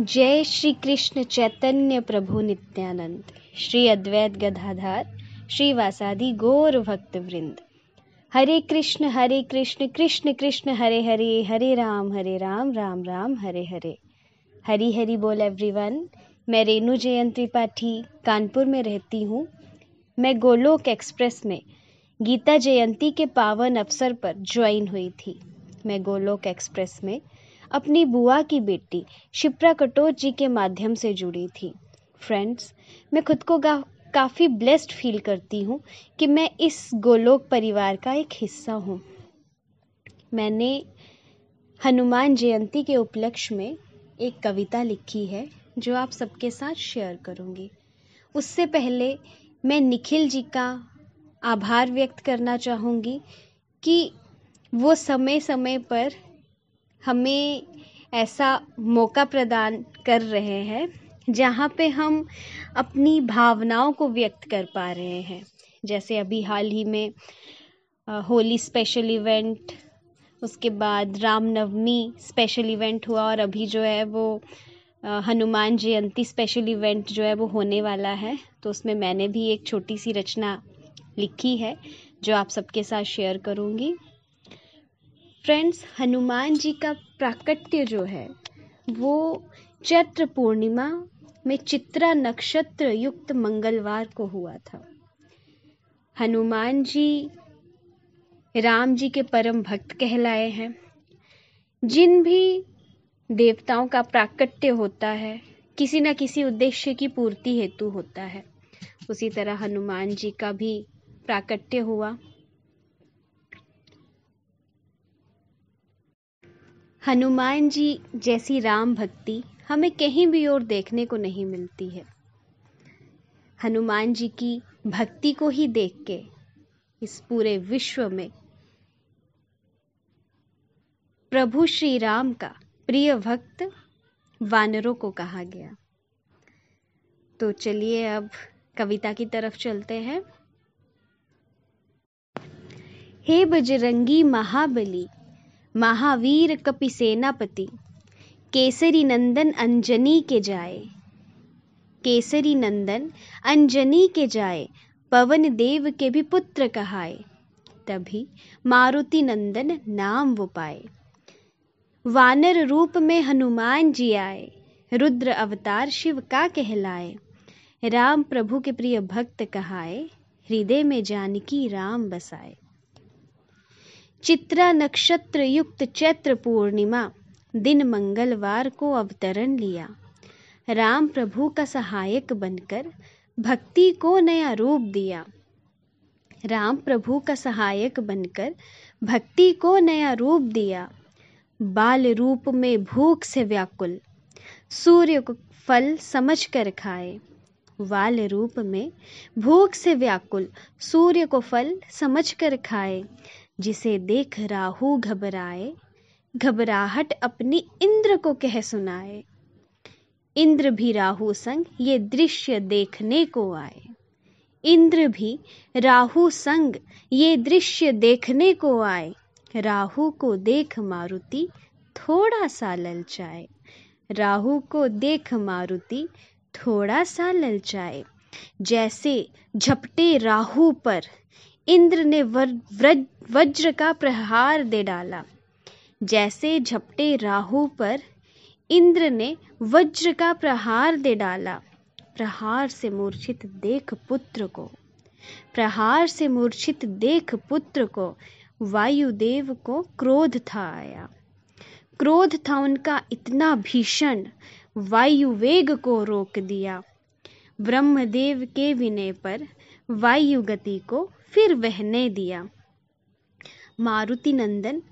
जय श्री कृष्ण चैतन्य प्रभु नित्यानंद, श्री अद्वैत गदाधार, श्री वासादि गौर भक्त वृंद। हरे कृष्ण हरे कृष्ण कृष्ण कृष्ण, हरे हरे हरे राम हरे राम राम राम, हरे हरे। हरी हरी बोल एवरीवन मैं रेणु जयंत त्रिपाठी कानपुर में रहती हूँ। मैं गोलोक एक्सप्रेस में गीता जयंती के पावन अवसर पर ज्वाइन हुई थी। मैं गोलोक एक्सप्रेस में अपनी बुआ की बेटी शिप्रा कटोच जी के माध्यम से जुड़ी थी। फ्रेंड्स मैं खुद को काफ़ी ब्लेस्ड फील करती हूँ कि मैं इस गोलोक परिवार का एक हिस्सा हूँ। मैंने हनुमान जयंती के उपलक्ष्य में एक कविता लिखी है, जो आप सबके साथ शेयर करूँगी। उससे पहले मैं निखिल जी का आभार व्यक्त करना चाहूँगी कि वो समय समय पर हमें ऐसा मौका प्रदान कर रहे हैं, जहाँ पे हम अपनी भावनाओं को व्यक्त कर पा रहे हैं। जैसे अभी हाल ही में होली स्पेशल इवेंट उसके बाद रामनवमी स्पेशल इवेंट हुआ और अभी जो है वो हनुमान जयंती स्पेशल इवेंट जो है वो होने वाला है। तो उसमें मैंने भी एक छोटी सी रचना लिखी है, जो आप सबके साथ शेयर करूँगी। फ्रेंड्स, हनुमान जी का प्राकट्य जो है, वो चैत्र पूर्णिमा में चित्रा नक्षत्र युक्त मंगलवार को हुआ था। हनुमान जी राम जी के परम भक्त कहलाए हैं। जिन भी देवताओं का प्राकट्य होता है, किसी न किसी उद्देश्य की पूर्ति हेतु होता है। उसी तरह हनुमान जी का भी प्राकट्य हुआ। हनुमान जी जैसी राम भक्ति हमें कहीं भी और देखने को नहीं मिलती है। हनुमान जी की भक्ति को ही देख के इस पूरे विश्व में प्रभु श्री राम का प्रिय भक्त वानरों को कहा गया। तो चलिए अब कविता की तरफ़ चलते हैं। हे बजरंगी महाबली महावीर कपि सेनापति, केसरी नंदन अंजनी के जाए। केसरी नंदन अंजनी के जाए, पवन देव के भी पुत्र कहाए। तभी मारुति नंदन नाम वो पाए। वानर रूप में हनुमान जी आए, रुद्र अवतार शिव का कहलाए। राम प्रभु के प्रिय भक्त कहाए, हृदय में जानकी राम बसाए। चित्रा नक्षत्र युक्त चैत्र पूर्णिमा, दिन मंगलवार को अवतरण लिया। राम प्रभु का सहायक बनकर भक्ति को नया रूप दिया। राम प्रभु का सहायक बनकर भक्ति को नया रूप दिया। बाल रूप में भूख से व्याकुल, सूर्य को फल समझ कर खाए। वाल रूप में भूख से व्याकुल, सूर्य को फल समझ कर खाए। जिसे देख राहु घबराए, घबराहट अपनी इंद्र को कह सुनाए। इंद्र भी राहु संग ये दृश्य देखने को आए। इंद्र भी राहु संग ये दृश्य देखने को आए। राहु को देख मारुति थोड़ा सा ललचाए। राहु को देख मारुति थोड़ा सा ललचाए। जैसे झपटे राहु पर इंद्र ने वज्र का प्रहार दे डाला। जैसे झपटे राहु पर इंद्र ने वज्र का प्रहार दे डाला। प्रहार से मूर्छित देख पुत्र को, प्रहार से मूर्छित देख पुत्र को, वायुदेव को क्रोध था आया। क्रोध था उनका इतना भीषण वायु वेग को रोक दिया। ब्रह्मदेव के विनय पर वायु गति को फिर बहने दिया। मारुति नंदन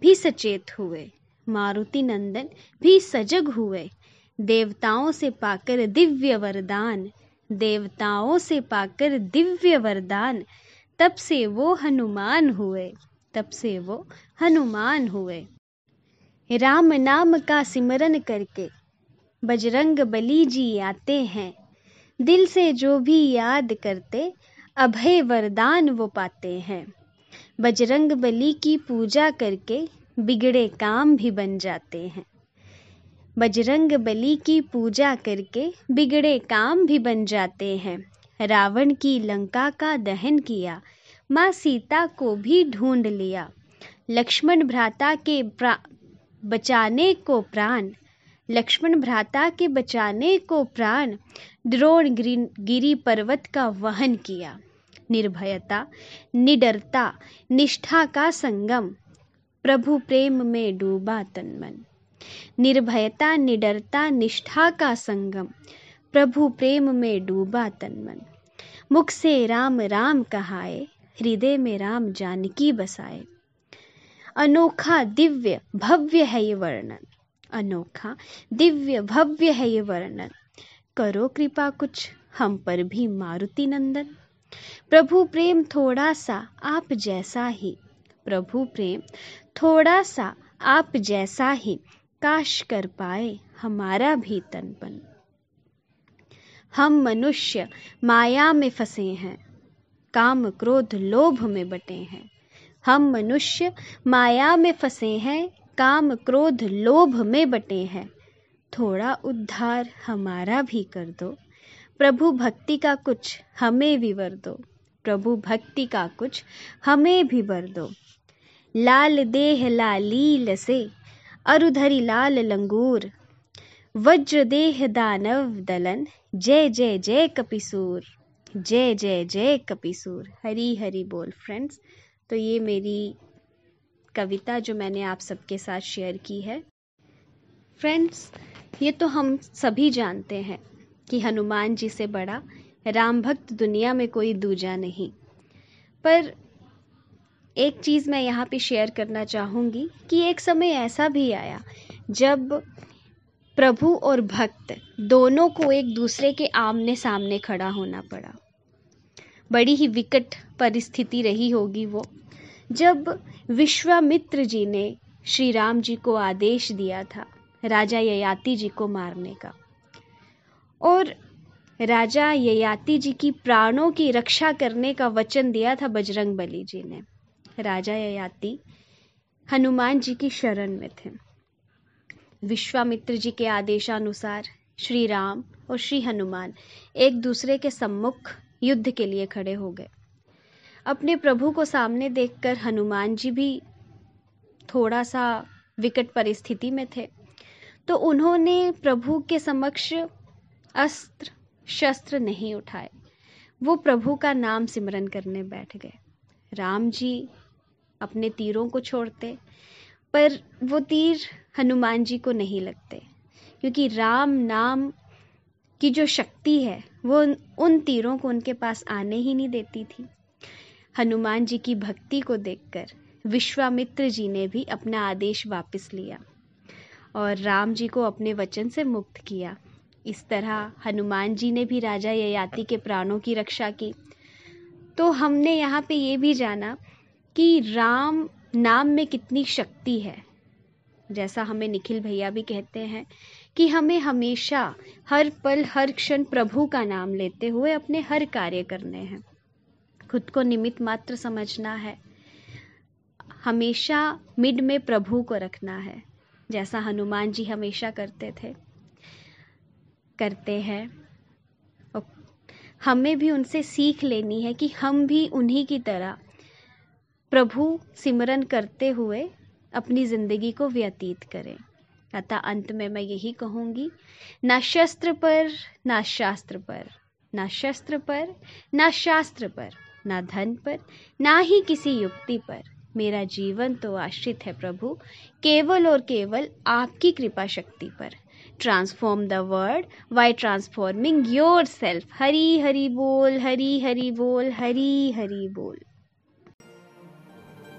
भी सचेत हुए। मारुति नंदन भी सजग हुए। देवताओं से पाकर दिव्य वरदान, देवताओं से पाकर दिव्य वरदान, तब से वो हनुमान हुए, तब से वो हनुमान हुए। राम नाम का सिमरन करके बजरंग बली जी आते हैं। दिल से जो भी याद करते, अभय वरदान वो पाते हैं। बजरंग बली की पूजा करके बिगड़े काम भी बन जाते हैं। बजरंग बली की पूजा करके बिगड़े काम भी बन जाते हैं। रावण की लंका का दहन किया, माँ सीता को भी ढूंढ लिया। लक्ष्मण भ्राता के प्रा बचाने को प्राण लक्ष्मण भ्राता के बचाने को प्राण द्रोण गिरी पर्वत का वहन किया। निर्भयता, निडरता, निष्ठा का संगम, प्रभु प्रेम में डूबा तनमन। निर्भयता, निडरता, निष्ठा का संगम, प्रभु प्रेम में डूबा तनमन। मुख से राम राम कहाए, हृदय में राम जानकी बसाए। अनोखा दिव्य भव्य है ये वर्णन। अनोखा, दिव्य, भव्य है ये वर्णन। करो कृपा कुछ, हम पर भी मारुति नंदन। प्रभु प्रेम थोड़ा सा, आप जैसा ही। प्रभु प्रेम थोड़ा सा, आप जैसा ही। काश कर पाए हमारा भी तनपन। हम मनुष्य, माया में फंसे हैं। काम क्रोध लोभ में बटे हैं। हम मनुष्य, माया में फंसे हैं काम, क्रोध, लोभ में बटे हैं। थोड़ा उद्धार हमारा भी कर दो। प्रभु भक्ति का कुछ हमें भी वर दो। प्रभु भक्ति का कुछ हमें भी वर दो। लाल देह लालील से, अरुधरी लाल लंगूर। वज्र देह दानव दलन, जय जय जय कपिसूर। जय जय जय कपिसूर। हरी हरी बोल फ्रेंड्स तो ये मेरी कविता जो मैंने आप सबके साथ शेयर की है। फ्रेंड्स ये तो हम सभी जानते हैं कि हनुमान जी से बड़ा राम भक्त दुनिया में कोई दूजा नहीं। पर एक चीज़ मैं यहाँ पे शेयर करना चाहूँगी कि एक समय ऐसा भी आया जब प्रभु और भक्त दोनों को एक दूसरे के आमने सामने खड़ा होना पड़ा। बड़ी ही विकट परिस्थिति रही होगी वो। जब विश्वामित्र जी ने श्री राम जी को आदेश दिया था, राजा ययाति जी को मारने का। और राजा ययाति जी की प्राणों की रक्षा करने का वचन दिया था बजरंग बली जी ने। राजा ययाति हनुमान जी की शरण में थे। विश्वामित्र जी के आदेशानुसार श्री राम और श्री हनुमान एक दूसरे के सम्मुख युद्ध के लिए खड़े हो गए। अपने प्रभु को सामने देखकर हनुमान जी भी थोड़ा सा विकट परिस्थिति में थे। तो उन्होंने प्रभु के समक्ष अस्त्र, शस्त्र नहीं उठाए। वो प्रभु का नाम सिमरन करने बैठ गए। राम जी अपने तीरों को छोड़ते, पर वो तीर हनुमान जी को नहीं लगते, क्योंकि राम नाम की जो शक्ति है, वो उन तीरों को उनके पास आने ही नहीं देती थी। हनुमान जी की भक्ति को देखकर विश्वामित्र जी ने भी अपना आदेश वापस लिया और राम जी को अपने वचन से मुक्त किया। इस तरह हनुमान जी ने भी राजा ययाति के प्राणों की रक्षा की। तो हमने यहाँ पे ये भी जाना कि राम नाम में कितनी शक्ति है। जैसा हमें निखिल भैया भी कहते हैं कि हमें हमेशा हर पल, हर क्षण प्रभु का नाम लेते हुए अपने हर कार्य करने हैं। खुद को निमित मात्र समझना है। हमेशा मिड में प्रभु को रखना है, जैसा हनुमान जी हमेशा करते थे, करते हैं। हमें भी उनसे सीख लेनी है कि हम भी उन्हीं की तरह प्रभु सिमरन करते हुए अपनी ज़िंदगी को व्यतीत करें। अतः अंत में मैं यही कहूँगी, ना शस्त्र पर, ना शास्त्र पर, ना शस्त्र पर, ना शास्त्र पर। ना धन पर, ना ही किसी युक्ति पर। मेरा जीवन तो आश्रित है प्रभु, केवल और केवल आपकी कृपा शक्ति पर। Transform the the way transforming yourself Hari Hari बोल, हरी हरी बोल, हरी हरी बोल।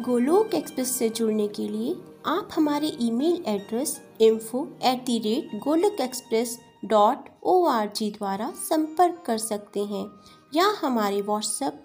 गोलोक एक्सप्रेस से जुड़ने के लिए आप हमारे email address info at the rate Golok express dot O R G द्वारा संपर्क कर सकते हैं या हमारे WhatsApp